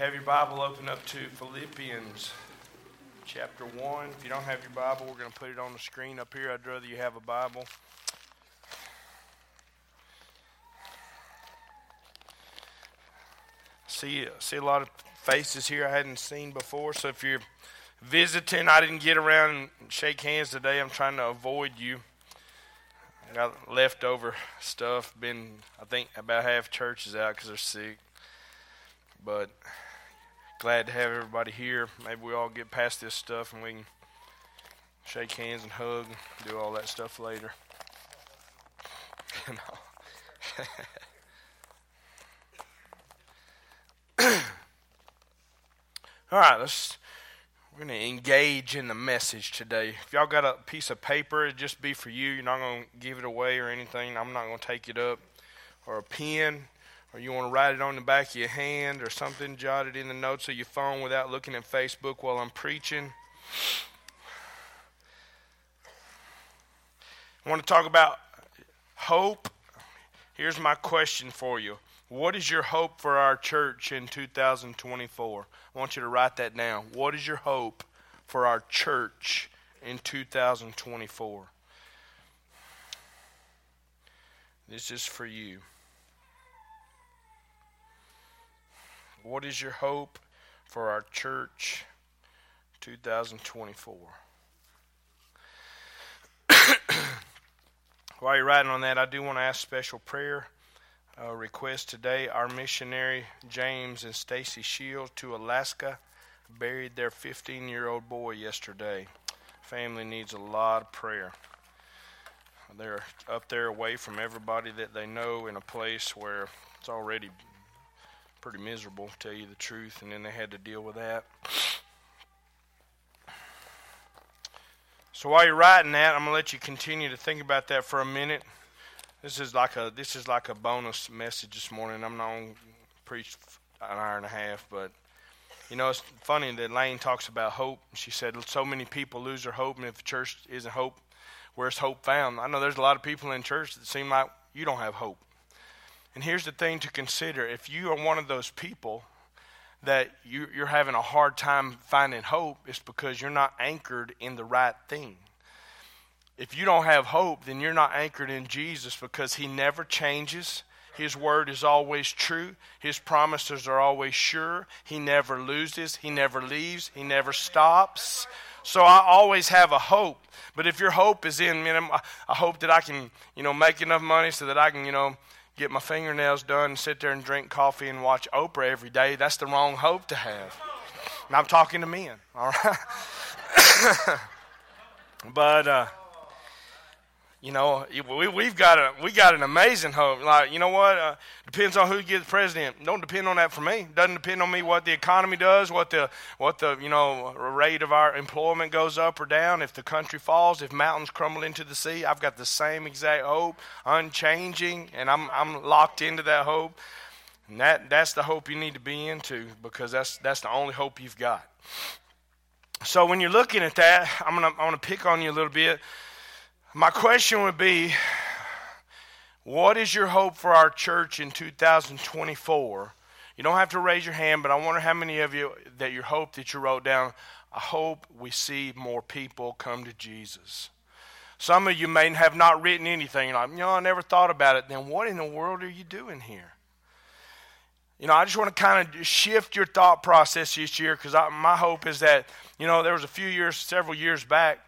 have your Bible open up to Philippians chapter 1. If you don't have your Bible, we're going to put it on the screen up here. I'd rather you have a Bible. See, see a lot of faces here I hadn't seen before. So if you're visiting, I didn't get around and shake hands today. I'm trying to avoid you. I got leftover stuff. Been, I think, about half church is out because they're sick. But glad to have everybody here. Maybe we all get past this stuff and we can shake hands and hug and do all that stuff later. all right, let's. We're going to engage in the message today. If y'all got a piece of paper, it'd just be for you. You're not going to give it away or anything. I'm not going to take it up. Or a pen or you want to write it on the back of your hand or something, jot it in the notes of your phone without looking at Facebook while I'm preaching. I want to talk about hope. Here's my question for you What is your hope for our church in 2024? I want you to write that down. What is your hope for our church in 2024? This is for you. What is your hope for our church 2024? While you're writing on that, I do want to ask special prayer uh, request today. Our missionary James and Stacy Shields to Alaska buried their 15 year old boy yesterday. Family needs a lot of prayer. They're up there away from everybody that they know in a place where it's already pretty miserable, to tell you the truth, and then they had to deal with that. So while you're writing that, I'm gonna let you continue to think about that for a minute. This is like a this is like a bonus message this morning. I'm not gonna preach an hour and a half, but you know it's funny that Lane talks about hope. She said so many people lose their hope, and if the church isn't hope, where's hope found? I know there's a lot of people in church that seem like you don't have hope. And here's the thing to consider if you are one of those people that you, are having a hard time finding hope, it's because you're not anchored in the right thing. If you don't have hope, then you're not anchored in Jesus because He never changes. His word is always true. His promises are always sure. He never loses. He never leaves. He never stops. So I always have a hope. But if your hope is in, you I hope that I can, you know, make enough money so that I can, you know, get my fingernails done sit there and drink coffee and watch Oprah every day, that's the wrong hope to have. And I'm talking to men, all right? but uh, you know, we, we've got a we got an amazing hope. Like, you know what? Uh, depends on who gets president. Don't depend on that for me. Doesn't depend on me what the economy does, what the what the you know rate of our employment goes up or down. If the country falls, if mountains crumble into the sea, I've got the same exact hope, unchanging, and I'm I'm locked into that hope. And that that's the hope you need to be into because that's that's the only hope you've got. So when you're looking at that, I'm gonna I'm gonna pick on you a little bit my question would be what is your hope for our church in 2024? You don't have to raise your hand, but I wonder how many of you that your hope that you wrote down. I hope we see more people come to Jesus. Some of you may have not written anything. Like, you know, I never thought about it. Then what in the world are you doing here? You know, I just want to kind of shift your thought process this year because my hope is that, you know, there was a few years, several years back,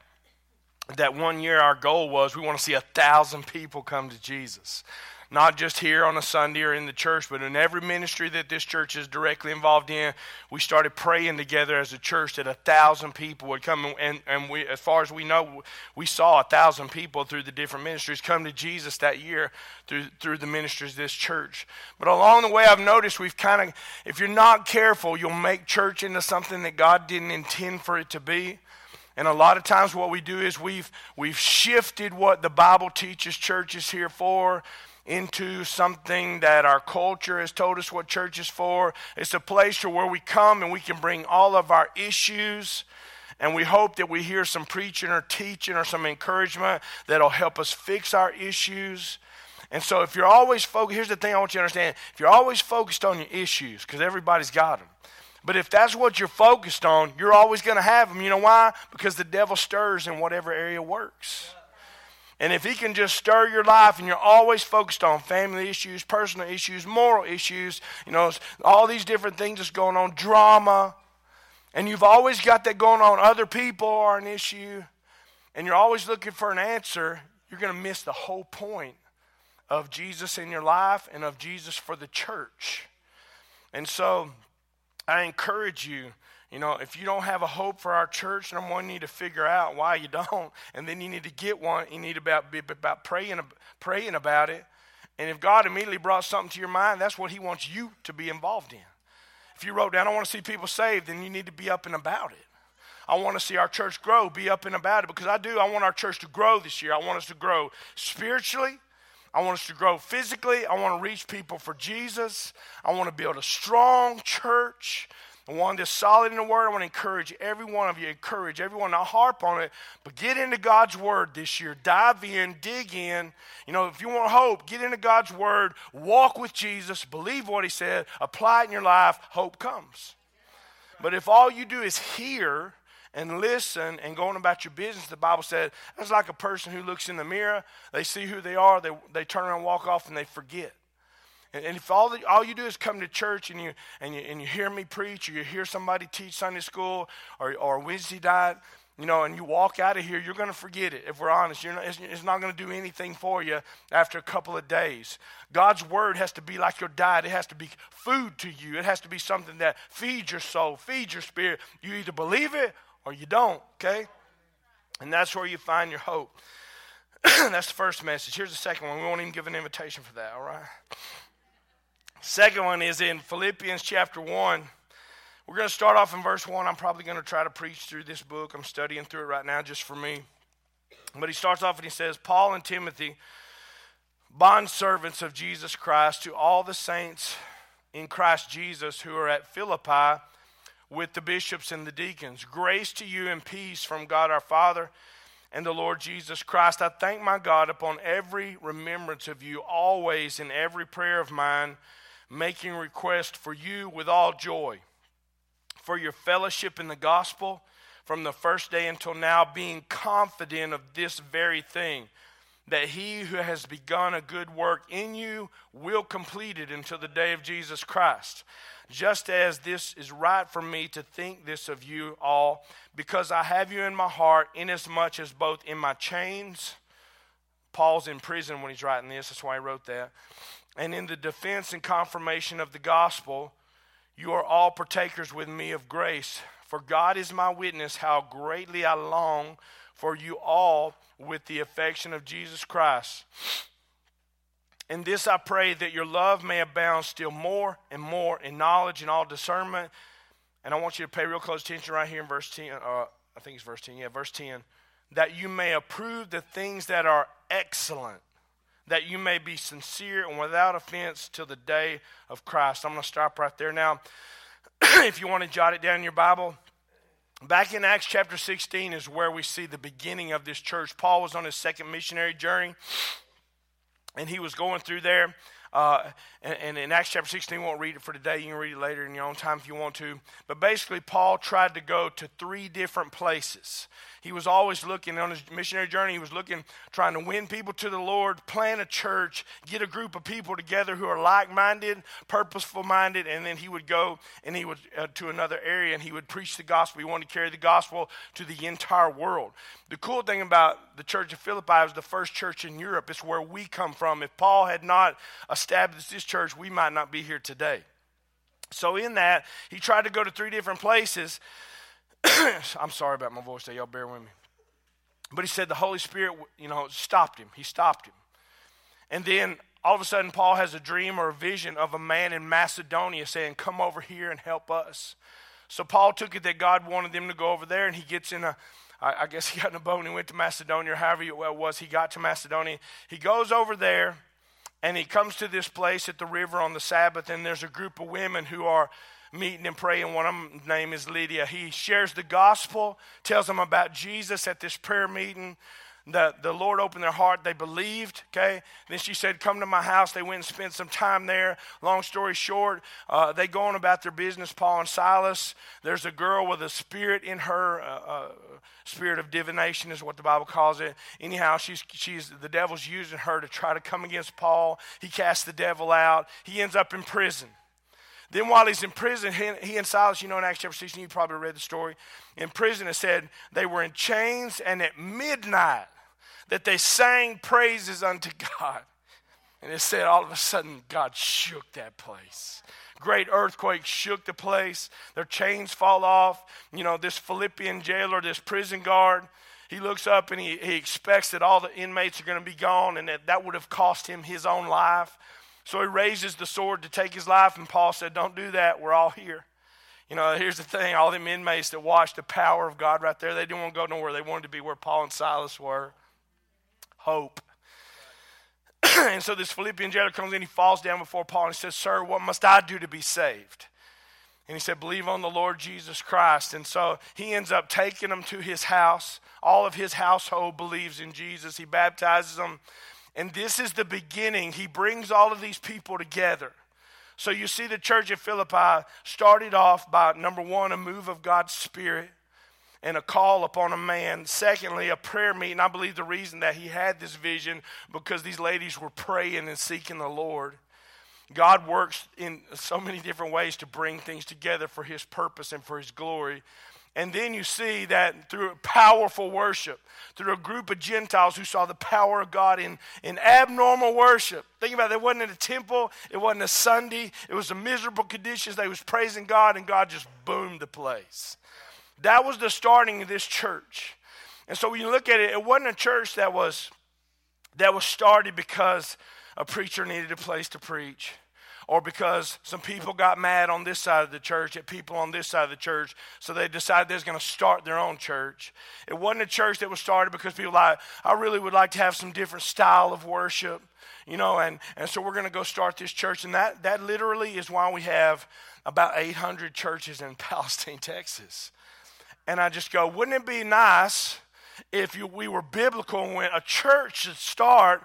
that one year our goal was we want to see a thousand people come to Jesus. Not just here on a Sunday or in the church, but in every ministry that this church is directly involved in, we started praying together as a church that a thousand people would come. And, and we, as far as we know, we saw a thousand people through the different ministries come to Jesus that year through, through the ministries of this church. But along the way, I've noticed we've kind of, if you're not careful, you'll make church into something that God didn't intend for it to be. And a lot of times what we do is we've, we've shifted what the Bible teaches church is here for into something that our culture has told us what church is for. It's a place where we come and we can bring all of our issues and we hope that we hear some preaching or teaching or some encouragement that'll help us fix our issues And so if you're always focused, here's the thing I want you to understand. If you're always focused on your issues, because everybody's got them. But if that's what you're focused on, you're always going to have them. You know why? Because the devil stirs in whatever area works. And if he can just stir your life and you're always focused on family issues, personal issues, moral issues, you know, all these different things that's going on, drama, and you've always got that going on, other people are an issue, and you're always looking for an answer, you're going to miss the whole point of Jesus in your life and of Jesus for the church. And so I encourage you, you know, if you don't have a hope for our church, number one, you need to figure out why you don't. And then you need to get one. You need about, be about praying, praying about it. And if God immediately brought something to your mind, that's what He wants you to be involved in. If you wrote down, I want to see people saved, then you need to be up and about it. I want to see our church grow, be up and about it because I do. I want our church to grow this year. I want us to grow spiritually. I want us to grow physically. I want to reach people for Jesus. I want to build a strong church, one that's solid in the Word. I want to encourage every one of you, encourage everyone, not harp on it, but get into God's Word this year. Dive in, dig in. You know, if you want hope, get into God's Word, walk with Jesus, believe what He said, apply it in your life, hope comes. But if all you do is hear, and listen and going about your business, the Bible said that's like a person who looks in the mirror, they see who they are, they, they turn around and walk off and they forget. And, and if all, the, all you do is come to church and you, and, you, and you hear me preach or you hear somebody teach Sunday school or, or Wednesday night, you know, and you walk out of here, you're going to forget it. If we're honest, not, it's, it's not going to do anything for you after a couple of days. God's word has to be like your diet. It has to be food to you. It has to be something that feeds your soul, feeds your spirit. You either believe it or you don't, okay? And that's where you find your hope. that's the first message. Here's the second one. We won't even give an invitation for that, all right? Second one is in Philippians chapter 1. We're going to start off in verse 1. I'm probably going to try to preach through this book. I'm studying through it right now just for me. But he starts off and he says, Paul and Timothy, bond servants of Jesus Christ, to all the saints in Christ Jesus who are at Philippi with the bishops and the deacons. Grace to you and peace from God our Father and the Lord Jesus Christ. I thank my God upon every remembrance of you, always in every prayer of mine, making request for you with all joy, for your fellowship in the gospel from the first day until now, being confident of this very thing. That he who has begun a good work in you will complete it until the day of Jesus Christ just as this is right for me to think this of you all, because I have you in my heart, inasmuch as both in my chains, Paul's in prison when he's writing this, that's why he wrote that, and in the defense and confirmation of the gospel, you are all partakers with me of grace. For God is my witness how greatly I long for you all with the affection of Jesus Christ. In this I pray that your love may abound still more and more in knowledge and all discernment. And I want you to pay real close attention right here in verse 10. Uh, I think it's verse 10. Yeah, verse 10. That you may approve the things that are excellent, that you may be sincere and without offense till the day of Christ. I'm going to stop right there. Now, if you want to jot it down in your Bible, back in Acts chapter 16 is where we see the beginning of this church. Paul was on his second missionary journey and he was going through there. Uh, and, and, in Acts chapter 16, we won't read it for today. You can read it later in your own time if you want to. But basically, Paul tried to go to three different places. He was always looking on his missionary journey, he was looking, trying to win people to the Lord, plant a church, get a group of people together who are like minded, purposeful minded, and then he would go and he would uh, to another area and he would preach the gospel. He wanted to carry the gospel to the entire world. The cool thing about the church of Philippi was the first church in Europe. It's where we come from. If Paul had not established this church, we might not be here today. So, in that, he tried to go to three different places I'm sorry about my voice there. Y'all bear with me. But he said the Holy Spirit, you know, stopped him. He stopped him. And then all of a sudden, Paul has a dream or a vision of a man in Macedonia saying, Come over here and help us. So Paul took it that God wanted them to go over there, and he gets in a, I guess he got in a boat and he went to Macedonia, or however it was, he got to Macedonia. He goes over there, and he comes to this place at the river on the Sabbath, and there's a group of women who are meeting and praying. One of them's name is Lydia. He shares the gospel, tells them about Jesus at this prayer meeting. the, the Lord opened their heart. They believed, okay? Then she said, Come to my house. They went and spent some time there. Long story short, uh, they go on about their business, Paul and Silas. There's a girl with a spirit in her, uh, uh, spirit of divination is what the Bible calls it. Anyhow, she's, she's, the devil's using her to try to come against Paul. He casts the devil out. He ends up in prison. Then while he's in prison, he, he, and Silas, you know, in Acts chapter 16, you probably read the story. In prison, it said they were in chains, and at midnight, that they sang praises unto God. And it said all of a sudden, God shook that place. Great earthquake shook the place. Their chains fall off. You know, this Philippian jailer, this prison guard, he looks up and he, he expects that all the inmates are going to be gone and that that would have cost him his own life. So he raises the sword to take his life, and Paul said, Don't do that. We're all here. You know, here's the thing all them inmates that watched the power of God right there, they didn't want to go nowhere. They wanted to be where Paul and Silas were hope. and so this Philippian jailer comes in, he falls down before Paul and he says, Sir, what must I do to be saved? And he said, Believe on the Lord Jesus Christ. And so he ends up taking them to his house. All of his household believes in Jesus. He baptizes them. And this is the beginning. He brings all of these people together. So you see, the church at Philippi started off by number one, a move of God's Spirit and a call upon a man. Secondly, a prayer meeting. I believe the reason that he had this vision because these ladies were praying and seeking the Lord. God works in so many different ways to bring things together for his purpose and for his glory. And then you see that through powerful worship, through a group of Gentiles who saw the power of God in, in abnormal worship. Think about it, it wasn't in a temple, it wasn't a Sunday, it was a miserable conditions. They was praising God, and God just boomed the place. That was the starting of this church. And so when you look at it, it wasn't a church that was that was started because a preacher needed a place to preach or because some people got mad on this side of the church at people on this side of the church, so they decided they was going to start their own church. It wasn't a church that was started because people like, I really would like to have some different style of worship, you know, and, and so we're going to go start this church. And that, that literally is why we have about 800 churches in Palestine, Texas. And I just go, wouldn't it be nice if you, we were biblical and when a church should start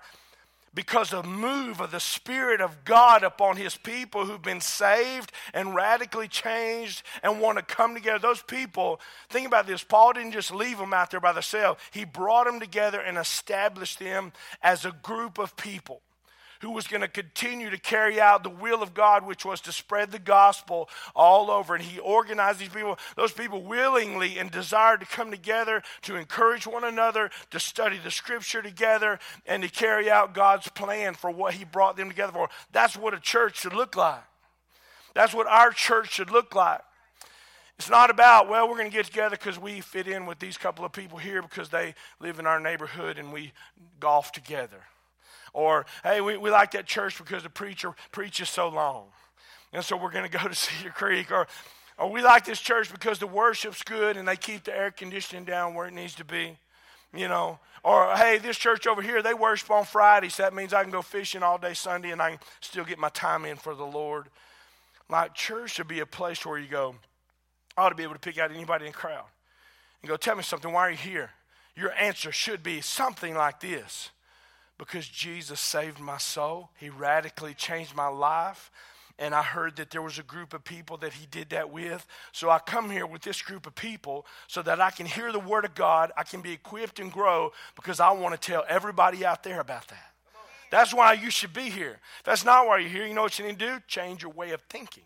because of move of the spirit of god upon his people who've been saved and radically changed and want to come together. Those people think about this paul didn't just leave them out there by themselves. He brought them together and established them as a group of people who was going to continue to carry out the will of God, which was to spread the gospel all over. And he organized these people, those people willingly and desired to come together to encourage one another, to study the scripture together, and to carry out God's plan for what he brought them together for. That's what a church should look like. That's what our church should look like. It's not about, well, we're going to get together because we fit in with these couple of people here because they live in our neighborhood and we golf together. Or, hey, we, we like that church because the preacher preaches so long. And so we're going to go to Cedar Creek. Or, or we like this church because the worship's good and they keep the air conditioning down where it needs to be. You know, or hey, this church over here, they worship on Friday, so that means I can go fishing all day Sunday and I can still get my time in for the Lord. Like church should be a place where you go, I ought to be able to pick out anybody in the crowd and go, tell me something, why are you here? Your answer should be something like this because Jesus saved my soul. He radically changed my life. And I heard that there was a group of people that he did that with. So I come here with this group of people so that I can hear the word of God. I can be equipped and grow because I want to tell everybody out there about that. That's why you should be here. That's not why you're here, you know what you need to do? Change your way of thinking.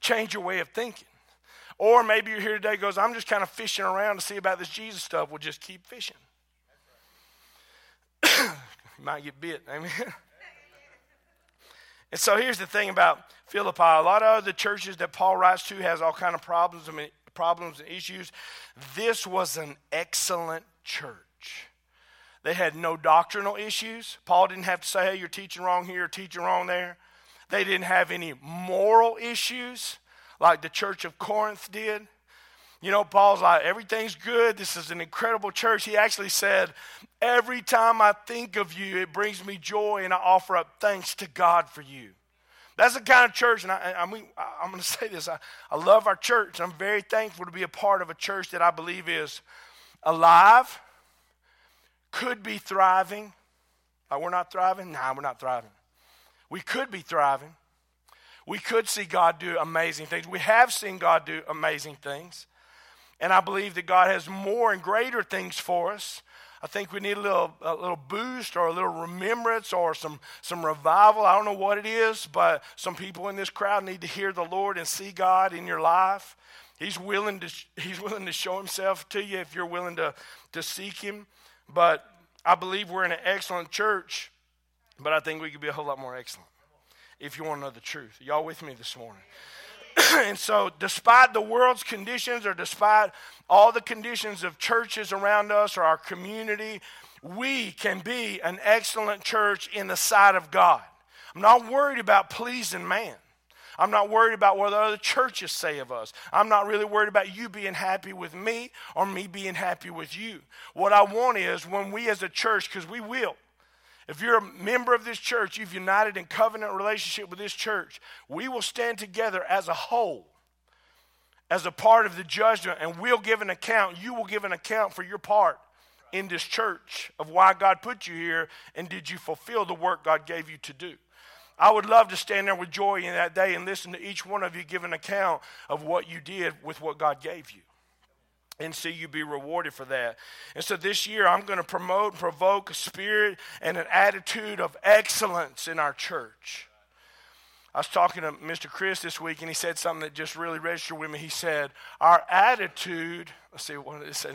Change your way of thinking. Or maybe you're here today goes, I'm just kind of fishing around to see about this Jesus stuff. We'll just keep fishing. You might get bit. Amen. And so here's the thing about Philippi. A lot of other churches that Paul writes to has all kind of problems, mean, problems and issues. This was an excellent church. They had no doctrinal issues. Paul didn't have to say, hey, you're teaching wrong here, teaching wrong there. They didn't have any moral issues like the church of Corinth did. You know, Paul's like, everything's good. This is an incredible church. He actually said, Every time I think of you, it brings me joy, and I offer up thanks to God for you. That's the kind of church, and I, I mean, I'm going to say this. I, I love our church. I'm very thankful to be a part of a church that I believe is alive, could be thriving. Like we're not thriving? Nah, we're not thriving. We could be thriving. We could see God do amazing things. We have seen God do amazing things. And I believe that God has more and greater things for us. I think we need a little, a little boost or a little remembrance or some, some revival. I don't know what it is, but some people in this crowd need to hear the Lord and see God in your life. He's willing to, he's willing to show himself to you if you're willing to, to seek him. But I believe we're in an excellent church, but I think we could be a whole lot more excellent if you want to know the truth. Y'all with me this morning? and so, despite the world's conditions or despite all the conditions of churches around us or our community, we can be an excellent church in the sight of God. I'm not worried about pleasing man. I'm not worried about what other churches say of us. I'm not really worried about you being happy with me or me being happy with you. What I want is when we as a church, because we will, if you're a member of this church, you've united in covenant relationship with this church, we will stand together as a whole, as a part of the judgment, and we'll give an account. You will give an account for your part in this church of why God put you here and did you fulfill the work God gave you to do. I would love to stand there with joy in that day and listen to each one of you give an account of what you did with what God gave you and see you be rewarded for that. And so this year, I'm going to promote and provoke a spirit and an attitude of excellence in our church. I was talking to Mr. Chris this week, and he said something that just really registered with me. He said, Our attitude, let's see, what did he say?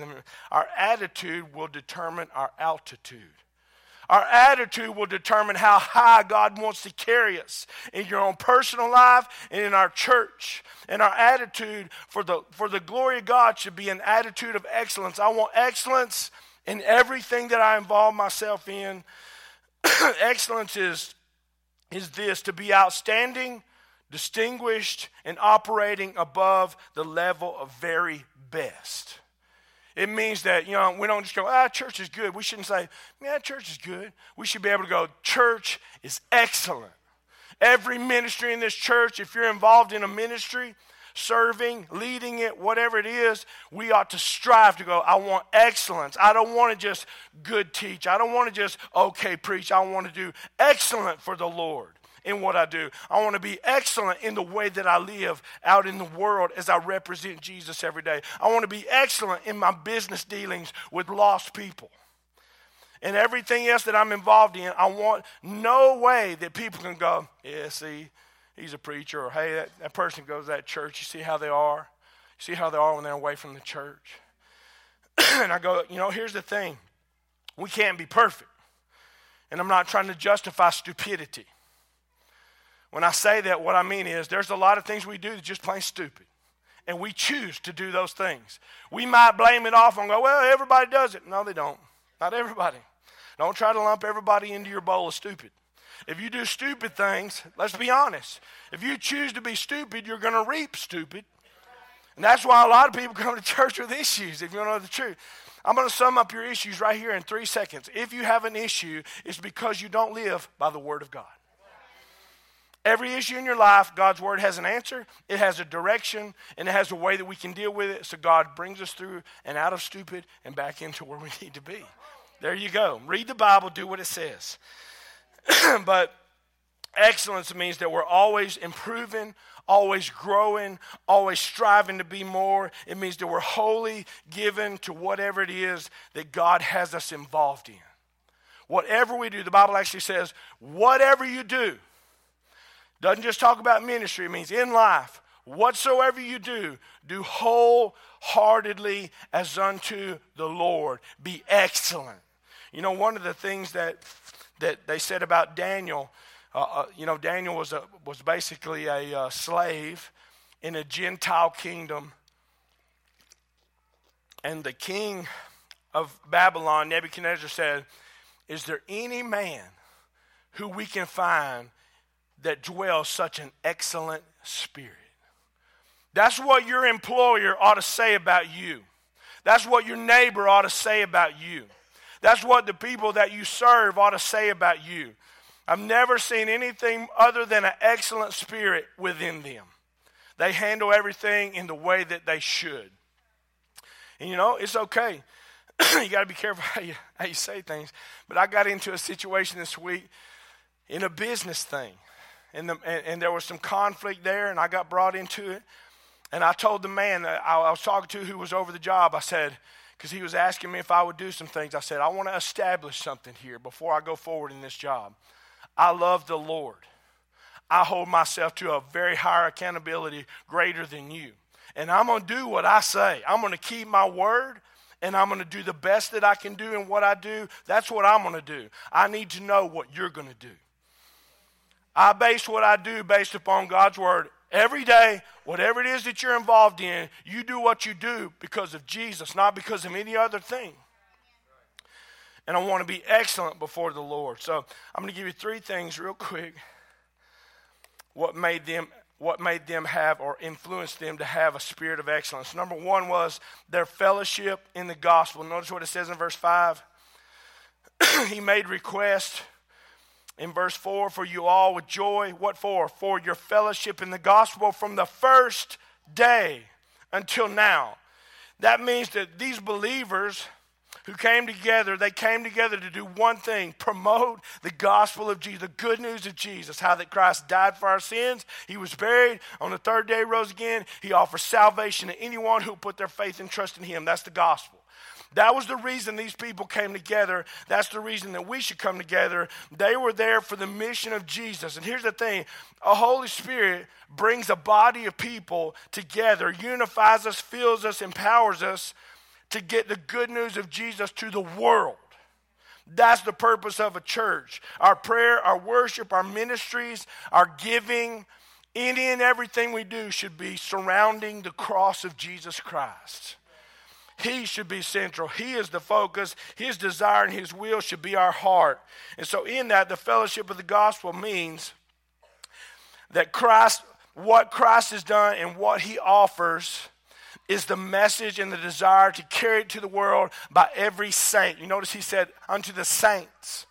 Our attitude will determine our altitude. Our attitude will determine how high God wants to carry us in your own personal life and in our church. And our attitude for the, for the glory of God should be an attitude of excellence. I want excellence in everything that I involve myself in. excellence is, is this to be outstanding, distinguished, and operating above the level of very best. It means that, you know, we don't just go, ah, church is good. We shouldn't say, yeah, church is good. We should be able to go, church is excellent. Every ministry in this church, if you're involved in a ministry, serving, leading it, whatever it is, we ought to strive to go, I want excellence. I don't want to just good teach. I don't want to just okay preach. I want to do excellent for the Lord in what I do. I want to be excellent in the way that I live out in the world as I represent Jesus every day. I want to be excellent in my business dealings with lost people. And everything else that I'm involved in, I want no way that people can go, yeah, see, he's a preacher, or hey, that, that person goes to that church. You see how they are? You see how they are when they're away from the church? and I go, you know, here's the thing we can't be perfect. And I'm not trying to justify stupidity. When I say that, what I mean is there's a lot of things we do that just plain stupid. And we choose to do those things. We might blame it off and go, well, everybody does it. No, they don't. Not everybody. Don't try to lump everybody into your bowl of stupid. If you do stupid things, let's be honest. If you choose to be stupid, you're going to reap stupid. And that's why a lot of people come to church with issues, if you don't know the truth. I'm going to sum up your issues right here in three seconds. If you have an issue, it's because you don't live by the Word of God. Every issue in your life, God's word has an answer, it has a direction, and it has a way that we can deal with it. So God brings us through and out of stupid and back into where we need to be. There you go. Read the Bible, do what it says. but excellence means that we're always improving, always growing, always striving to be more. It means that we're wholly given to whatever it is that God has us involved in. Whatever we do, the Bible actually says, whatever you do, doesn't just talk about ministry, it means in life. Whatsoever you do, do wholeheartedly as unto the Lord. Be excellent. You know, one of the things that that they said about Daniel, uh, uh, you know, Daniel was a, was basically a uh, slave in a Gentile kingdom, and the king of Babylon, Nebuchadnezzar, said, "Is there any man who we can find that dwells such an excellent spirit. That's what your employer ought to say about you. That's what your neighbor ought to say about you. That's what the people that you serve ought to say about you. I've never seen anything other than an excellent spirit within them. They handle everything in the way that they should. And you know, it's okay. you got to be careful how you, how you say things. But I got into a situation this week in a business thing. And, the, and, and there was some conflict there, and I got brought into it. And I told the man that I, I was talking to who was over the job, I said, because he was asking me if I would do some things, I said, I want to establish something here before I go forward in this job. I love the Lord. I hold myself to a very higher accountability greater than you. And I'm going to do what I say. I'm going to keep my word and I'm going to do the best that I can do in what I do. That's what I'm going to do. I need to know what you're going to do. I base what I do based upon God's word. Every day, whatever it is that you're involved in, you do what you do because of Jesus, not because of any other thing. And I want to be excellent before the Lord. So I'm going to give you three things real quick. What made them what made them have or influenced them to have a spirit of excellence. Number one was their fellowship in the gospel. Notice what it says in verse 5. he made request in verse 4 for you all with joy. What for? For your fellowship in the gospel from the first day until now. That means that these believers who came together, they came together to do one thing promote the gospel of Jesus, the good news of Jesus, how that Christ died for our sins. He was buried. On the third day, rose again. He offers salvation to anyone who put their faith and trust in Him. That's the gospel. That was the reason these people came together. That's the reason that we should come together. They were there for the mission of Jesus. And here's the thing a Holy Spirit brings a body of people together, unifies us, fills us, empowers us to get the good news of Jesus to the world. That's the purpose of a church. Our prayer, our worship, our ministries, our giving, any and everything we do should be surrounding the cross of Jesus Christ. He should be central. He is the focus. His desire and His will should be our heart. And so, in that, the fellowship of the gospel means that Christ, what Christ has done and what He offers, is the message and the desire to carry it to the world by every saint. You notice He said, unto the saints.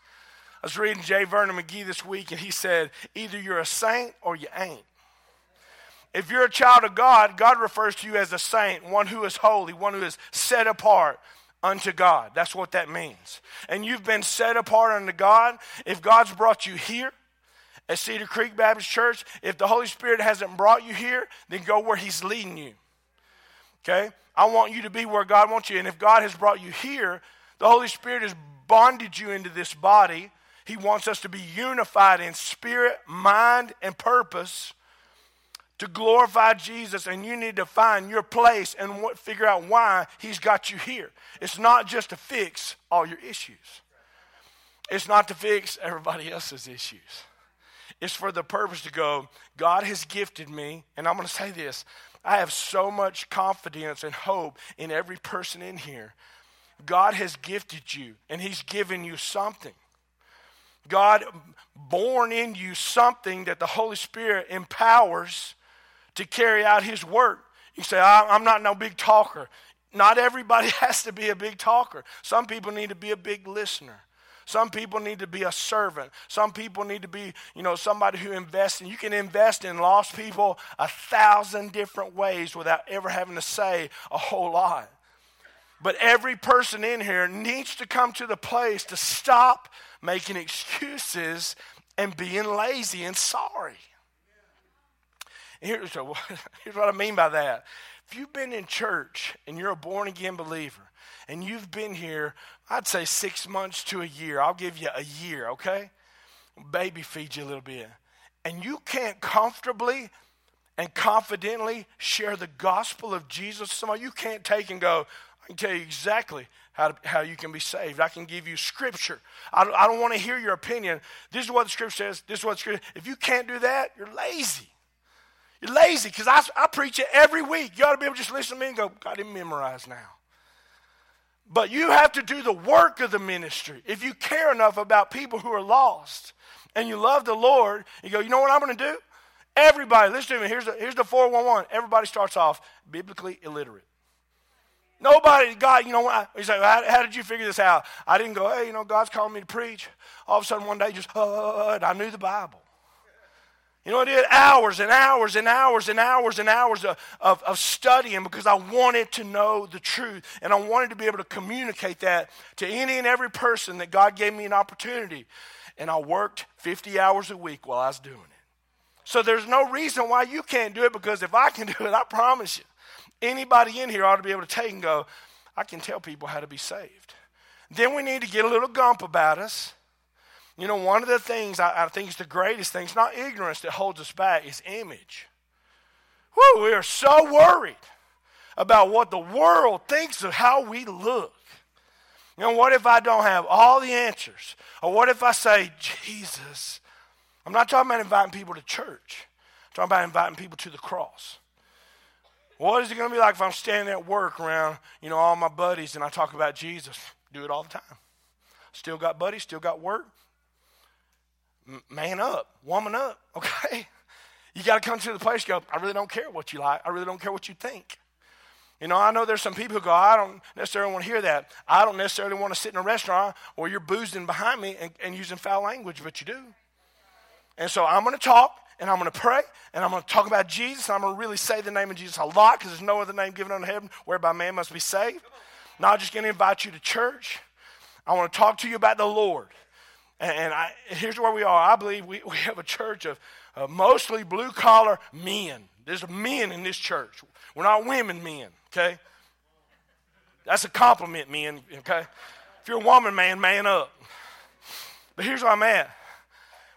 I was reading J. Vernon McGee this week, and he said, either you're a saint or you ain't. If you're a child of God, God refers to you as a saint, one who is holy, one who is set apart unto God. That's what that means. And you've been set apart unto God. If God's brought you here at Cedar Creek Baptist Church, if the Holy Spirit hasn't brought you here, then go where He's leading you. Okay? I want you to be where God wants you. And if God has brought you here, the Holy Spirit has bonded you into this body. He wants us to be unified in spirit, mind, and purpose to glorify Jesus, and you need to find your place and what, figure out why He's got you here. It's not just to fix all your issues, it's not to fix everybody else's issues. It's for the purpose to go, God has gifted me, and I'm going to say this I have so much confidence and hope in every person in here. God has gifted you, and He's given you something. God born in you something that the Holy Spirit empowers to carry out his work. You say, I'm not no big talker. Not everybody has to be a big talker. Some people need to be a big listener. Some people need to be a servant. Some people need to be, you know, somebody who invests. And you can invest in lost people a thousand different ways without ever having to say a whole lot. But every person in here needs to come to the place to stop making excuses and being lazy and sorry. Here's, a, here's what I mean by that. If you've been in church and you're a born again believer and you've been here, I'd say six months to a year, I'll give you a year, okay? Baby feed you a little bit. And you can't comfortably and confidently share the gospel of Jesus somebody you can't take and go, I can tell you exactly how, to, how you can be saved. I can give you scripture. I don't, I don't want to hear your opinion. This is what the scripture says. This is what the scripture If you can't do that, you're lazy. You're lazy because I, I preach it every week. You ought to be able to just listen to me and go, got him memorized now. But you have to do the work of the ministry. If you care enough about people who are lost and you love the Lord, you go, you know what I'm going to do? Everybody, listen to me. Here's the, here's the 411. Everybody starts off biblically illiterate. Nobody, God, you know, what? he's like, how, how, did you figure this out? I didn't go, hey, you know, God's calling me to preach. All of a sudden, one day, just, uh, I knew the Bible. You know, I did hours and hours and hours and hours and hours of, of, of, studying because I wanted to know the truth. And I wanted to be able to communicate that to any and every person that God gave me an opportunity. And I worked 50 hours a week while I was doing it. So there's no reason why you can't do it because if I can do it, I promise you, anybody in here ought to be able to take and go, I can tell people how to be saved. Then we need to get a little gump about us you know, one of the things I, I think is the greatest thing, it's not ignorance that holds us back, it's image. Whew, we are so worried about what the world thinks of how we look. You know, what if I don't have all the answers? Or what if I say, Jesus? I'm not talking about inviting people to church. I'm talking about inviting people to the cross. What is it going to be like if I'm standing at work around, you know, all my buddies and I talk about Jesus? Do it all the time. Still got buddies, still got work, man up, woman up, okay? You got to come to the place go, I really don't care what you like. I really don't care what you think. You know, I know there's some people who go, I don't necessarily want to hear that. I don't necessarily want to sit in a restaurant or you're boozing behind me and, and using foul language, but you do. And so I'm going to talk and I'm going to pray and I'm going to talk about Jesus. I'm going to really say the name of Jesus a lot because there's no other name given under heaven whereby man must be saved. Not just going to invite you to church. I want to talk to you about the Lord. And I, here's where we are. I believe we, we have a church of, of mostly blue collar men. There's men in this church. We're not women men, okay? That's a compliment, men, okay? If you're a woman, man, man up. But here's where I'm at.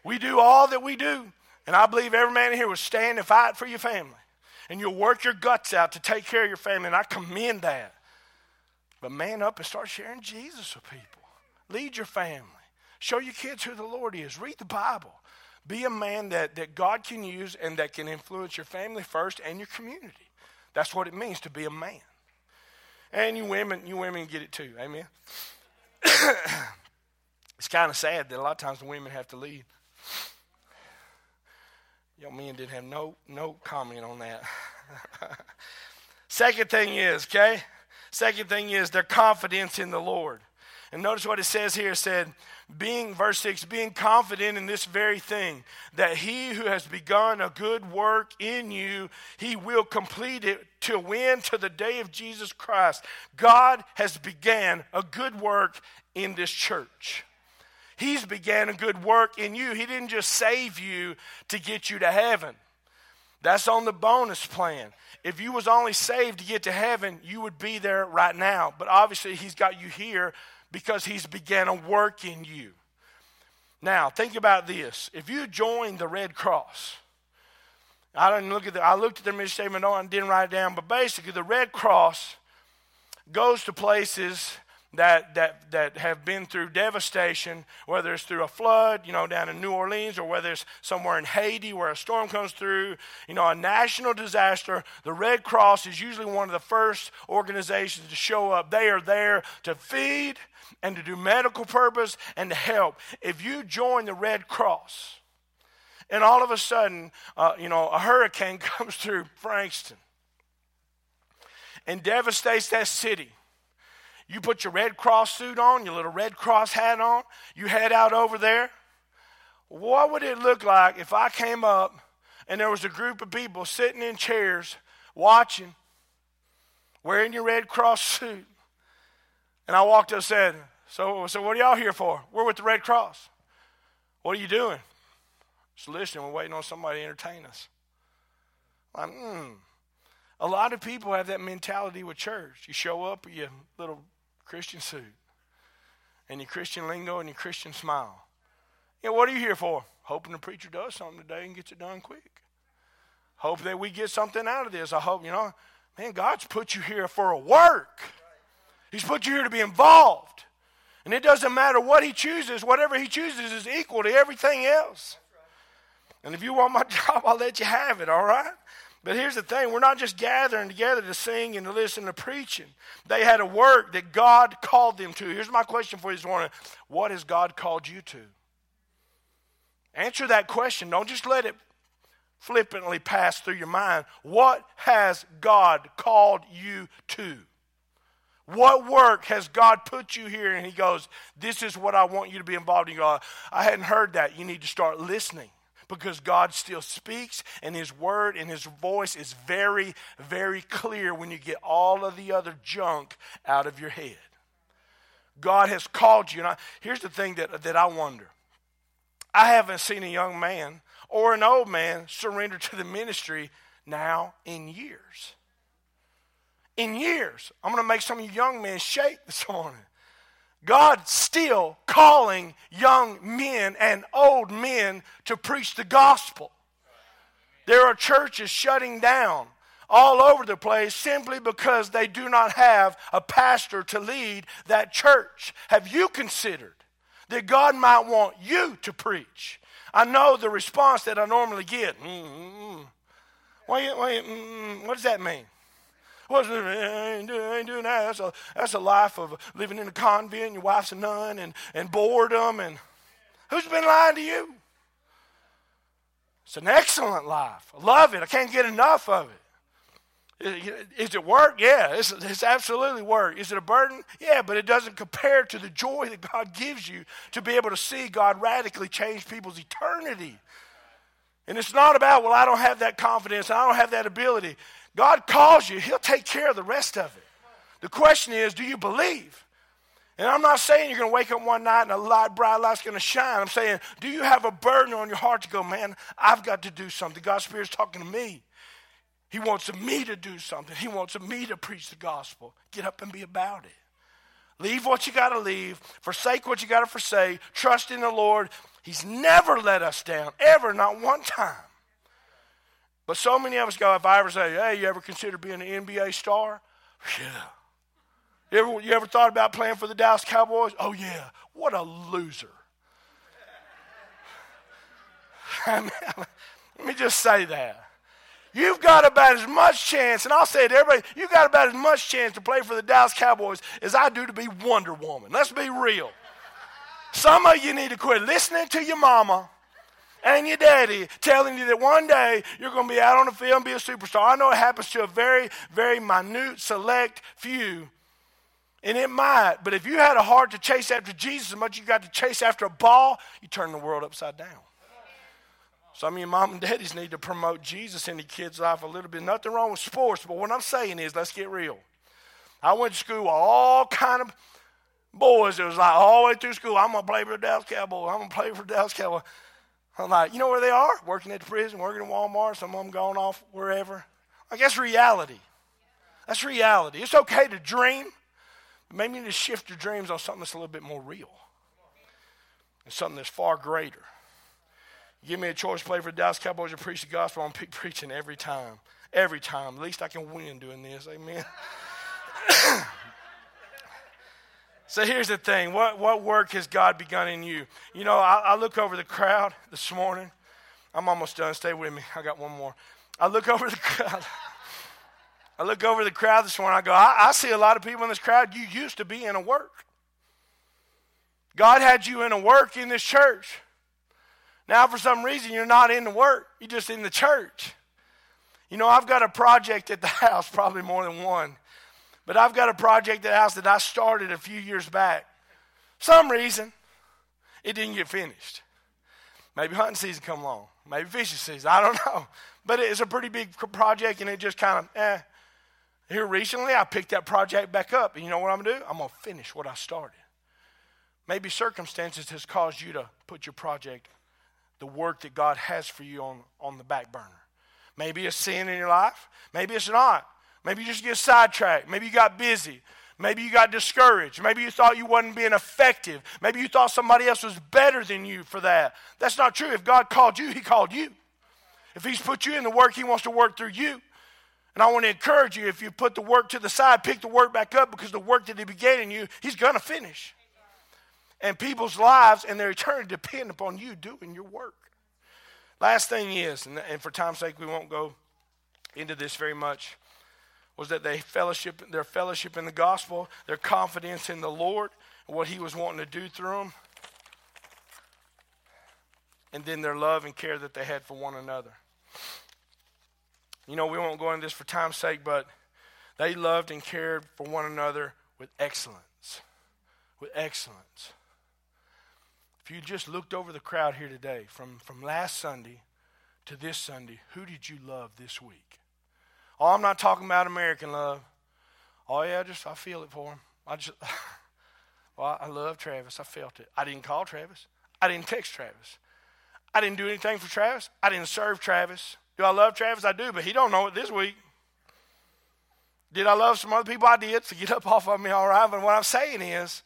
We do all that we do, and I believe every man in here will stand and fight for your family. And you'll work your guts out to take care of your family, and I commend that. But man up and start sharing Jesus with people. Lead your family. Show your kids who the Lord is. Read the Bible. Be a man that, that God can use and that can influence your family first and your community. That's what it means to be a man. And you women, you women get it too. Amen. it's kind of sad that a lot of times the women have to lead. Young men didn't have no no comment on that. Second thing is, okay? Second thing is their confidence in the Lord. And notice what it says here. It said, being, verse 6, being confident in this very thing, that he who has begun a good work in you, he will complete it to win to the day of Jesus Christ. God has began a good work in this church. He's began a good work in you. He didn't just save you to get you to heaven. That's on the bonus plan. If you was only saved to get to heaven, you would be there right now. But obviously he's got you here because he's began a work in you. Now, think about this. If you join the Red Cross, I didn't look at the, I looked at their mission statement oh, and didn't write it down, but basically the Red Cross goes to places that, that, that have been through devastation, whether it's through a flood, you know, down in New Orleans, or whether it's somewhere in Haiti where a storm comes through, you know, a national disaster, the Red Cross is usually one of the first organizations to show up. They are there to feed, and to do medical purpose and to help. If you join the Red Cross, and all of a sudden, uh, you know, a hurricane comes through Frankston and devastates that city. You put your Red Cross suit on, your little Red Cross hat on, you head out over there. What would it look like if I came up and there was a group of people sitting in chairs watching, wearing your Red Cross suit? And I walked up and said, so, so what are y'all here for? We're with the Red Cross. What are you doing? Just listening. We're waiting on somebody to entertain us. Like, hmm. A lot of people have that mentality with church. You show up your little Christian suit and your Christian lingo and your Christian smile. Yeah, what are you here for? Hoping the preacher does something today and gets it done quick. Hope that we get something out of this. I hope, you know, man, God's put you here for a work. He's put you here to be involved. And it doesn't matter what he chooses, whatever he chooses is equal to everything else. And if you want my job, I'll let you have it, all right? But here's the thing we're not just gathering together to sing and to listen to preaching. They had a work that God called them to. Here's my question for you this morning What has God called you to? Answer that question. Don't just let it flippantly pass through your mind. What has God called you to? What work has God put you here? And he goes, This is what I want you to be involved in. You go, I hadn't heard that. You need to start listening because God still speaks and His word and His voice is very, very clear when you get all of the other junk out of your head. God has called you. And I, here's the thing that, that I wonder I haven't seen a young man or an old man surrender to the ministry now in years. In years. I'm going to make some of you young men shake this morning. God's still calling young men and old men to preach the gospel. There are churches shutting down all over the place simply because they do not have a pastor to lead that church. Have you considered that God might want you to preach? I know the response that I normally get. Mm-hmm. Wait, wait, mm, what does that mean? What's ain't, I doing that. That's a, that's a life of living in a convent, your wife's a nun, and, and boredom. And who's been lying to you? It's an excellent life. I love it. I can't get enough of it. Is it work? Yeah, it's, it's absolutely work. Is it a burden? Yeah, but it doesn't compare to the joy that God gives you to be able to see God radically change people's eternity. And it's not about, well, I don't have that confidence, I don't have that ability. God calls you, He'll take care of the rest of it. The question is, do you believe? And I'm not saying you're going to wake up one night and a light, bright light's going to shine. I'm saying, do you have a burden on your heart to go, man, I've got to do something. God's Spirit's talking to me. He wants me to do something. He wants me to preach the gospel. Get up and be about it. Leave what you got to leave. Forsake what you got to forsake. Trust in the Lord. He's never let us down, ever, not one time. But so many of us go, if I ever say, hey, you ever consider being an NBA star? Yeah. You ever, you ever thought about playing for the Dallas Cowboys? Oh, yeah. What a loser. Let me just say that. You've got about as much chance, and I'll say it to everybody, you've got about as much chance to play for the Dallas Cowboys as I do to be Wonder Woman. Let's be real. Some of you need to quit listening to your mama and your daddy telling you that one day you're going to be out on the field and be a superstar. I know it happens to a very, very minute, select few. And it might, but if you had a heart to chase after Jesus as much as you got to chase after a ball, you turn the world upside down. Some of your mom and daddies need to promote Jesus in your kids' life a little bit. Nothing wrong with sports, but what I'm saying is, let's get real. I went to school with all kind of boys. It was like all the way through school, I'm gonna play for the Dallas Cowboys. I'm gonna play for the Dallas Cowboys. I'm like, you know where they are? Working at the prison, working at Walmart. Some of them going off wherever. I guess reality. That's reality. It's okay to dream, but maybe you need to shift your dreams on something that's a little bit more real, and something that's far greater. Give me a choice play for the Dallas Cowboys or preach the gospel. I'm pick preaching every time. Every time. At least I can win doing this. Amen. so here's the thing what, what work has God begun in you? You know, I, I look over the crowd this morning. I'm almost done. Stay with me. I got one more. I look over the crowd. I look over the crowd this morning. I go, I, I, see a lot of people in this crowd. You used to be in a work. God had you in a work in this church. Now, for some reason, you're not in the work, you're just in the church. You know, I've got a project at the house, probably more than one, but I've got a project at house that I started a few years back. Some reason, it didn't get finished. Maybe hunting season come along, maybe fishing season, I don't know. But it's a pretty big project, and it just kind of, eh. Here recently, I picked that project back up, and you know what I'm going to do? I'm going to finish what I started. Maybe circumstances has caused you to put your project the work that God has for you on, on the back burner. Maybe it's sin in your life, maybe it's not. Maybe you just get sidetracked. Maybe you got busy. Maybe you got discouraged. Maybe you thought you wasn't being effective. Maybe you thought somebody else was better than you for that. That's not true. If God called you, He called you. If He's put you in the work, He wants to work through you. And I want to encourage you if you put the work to the side, pick the work back up because the work that He began in you, He's going to finish and people's lives and their eternity depend upon you doing your work. Last thing is, and, for time's sake, we won't go into this very much, was that they fellowship, their fellowship in the gospel, their confidence in the Lord, and what He was wanting to do through them, and then their love and care that they had for one another. You know, we won't go into this for time's sake, but they loved and cared for one another with excellence. With excellence. If you just looked over the crowd here today, from, from last Sunday to this Sunday, who did you love this week? Oh, I'm not talking about American love. Oh yeah, just I feel it for him. I just, well, I love Travis. I felt it. I didn't call Travis. I didn't text Travis. I didn't do anything for Travis. I didn't serve Travis. Do I love Travis? I do, but he don't know it this week. Did I love some other people? I did. So get up off of me, all right. But what I'm saying is,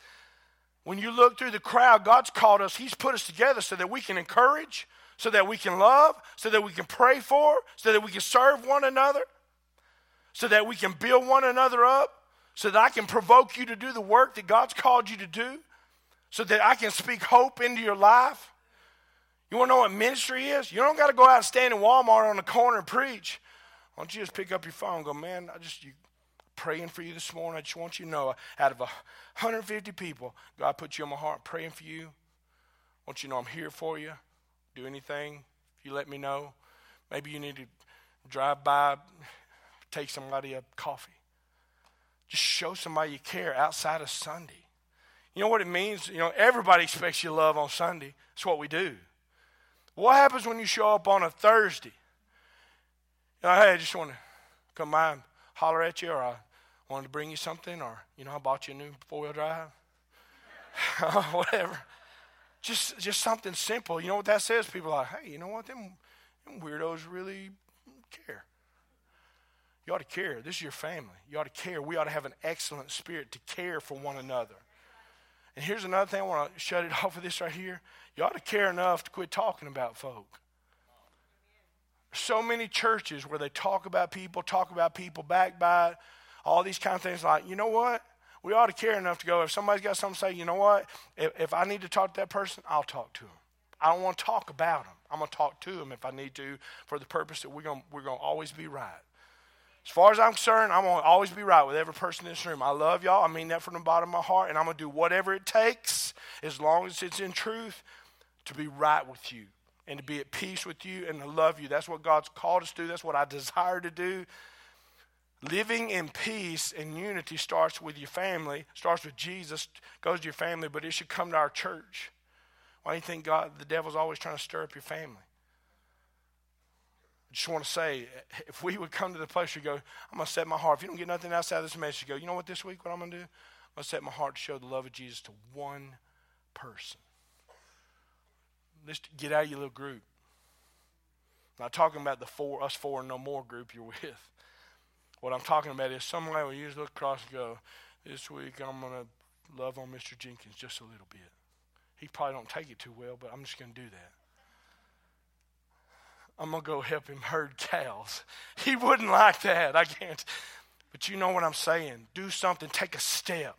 when you look through the crowd, God's called us. He's put us together so that we can encourage, so that we can love, so that we can pray for, so that we can serve one another, so that we can build one another up, so that I can provoke you to do the work that God's called you to do, so that I can speak hope into your life. You want to know what ministry is? You don't got to go out and stand in Walmart on the corner and preach. Why don't you just pick up your phone and go, man, I just you praying for you this morning. I just want you to know out of 150 people, God put you on my heart praying for you. I want you to know I'm here for you. Do anything if you let me know. Maybe you need to drive by, take somebody a coffee. Just show somebody you care outside of Sunday. You know what it means? You know, everybody expects you love on Sunday. That's what we do. What happens when you show up on a Thursday? You know, hey, I just want to come by and holler at you, or I wanted to bring you something, or, you know, I bought you a new four wheel drive. Whatever. Just, just something simple. You know what that says? People are like, hey, you know what? Them, them weirdos really care. You ought to care. This is your family. You ought to care. We ought to have an excellent spirit to care for one another. And here's another thing I want to shut it off with this right here. You ought to care enough to quit talking about folk. So many churches where they talk about people, talk about people, backbite, all these kind of things. Like, you know what? We ought to care enough to go. If somebody's got something to say, you know what? If, if I need to talk to that person, I'll talk to them. I don't want to talk about them. I'm going to talk to them if I need to for the purpose that we're going we're going to always be right. As far as I'm concerned, I'm going to always be right with every person in this room. I love y'all. I mean that from the bottom of my heart, and I'm going to do whatever it takes, as long as it's in truth, to be right with you and to be at peace with you and to love you. That's what God's called us to do. That's what I desire to do. Living in peace and unity starts with your family, starts with Jesus, goes to your family, but it should come to our church. Why do you think God, the devil's always trying to stir up your family? I just want to say, if we would come to the place where you go, I'm going to set my heart. If you don't get nothing outside of this message, go, you know what, this week, what I'm going to do? I'm going to set my heart to show the love of Jesus to one person. Let's get out of your little group. I'm not talking about the four, us four and no more group you're with. What I'm talking about is somebody will usually look across and go, this week I'm going to love on Mr. Jenkins just a little bit. He probably don't take it too well, but I'm just going to do that. I'm going to go help him herd cows. He wouldn't like that. I can't. But you know what I'm saying. Do something, take a step.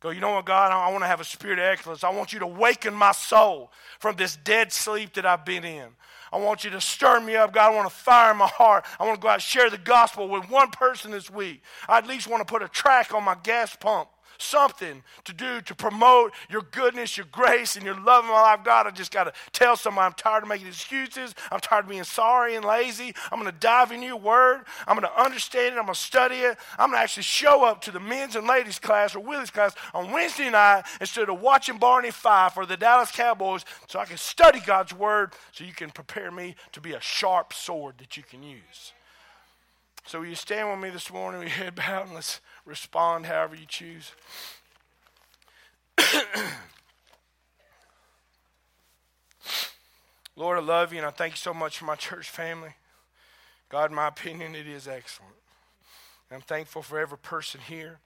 Go, you know what, God? I want to have a spirit of excellence. I want you to waken my soul from this dead sleep that I've been in. I want you to stir me up, God. I want to fire my heart. I want to go out and share the gospel with one person this week. I at least want to put a track on my gas pump something to do to promote your goodness, your grace, and your love in my life. God, I just got to tell somebody I'm tired of making excuses. I'm tired of being sorry and lazy. I'm going to dive in your word. I'm going to understand it. I'm going to study it. I'm going to actually show up to the men's and ladies class or Willie's class on Wednesday night instead of watching Barney Fife or the Dallas Cowboys so I can study God's word so you can prepare me to be a sharp sword that you can use. So will you stand with me this morning? We head bowed and let's respond however you choose. Lord, I love you and I thank you so much for my church family. God, in my opinion, it is excellent. I'm thankful for every person here.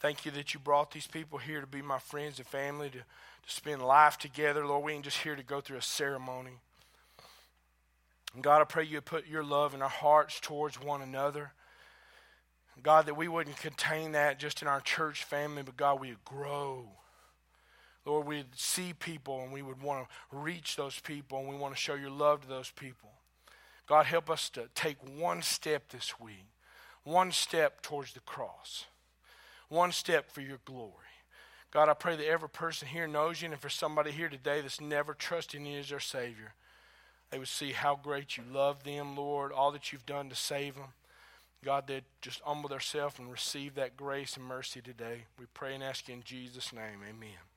Thank you that you brought these people here to be my friends and family, to, to spend life together. Lord, we ain't just here to go through a ceremony. And God, I pray you put your love in our hearts towards one another. God, that we wouldn't contain that just in our church family, but God, we would grow. Lord, we'd see people and we would want to reach those people and we want to show your love to those people. God, help us to take one step this week, one step towards the cross, one step for your glory. God, I pray that every person here knows you, and for somebody here today that's never trusted you as their Savior, they would see how great you love them, Lord, all that you've done to save them. God, they'd just humble themselves and receive that grace and mercy today. We pray and ask you in Jesus' name. Amen.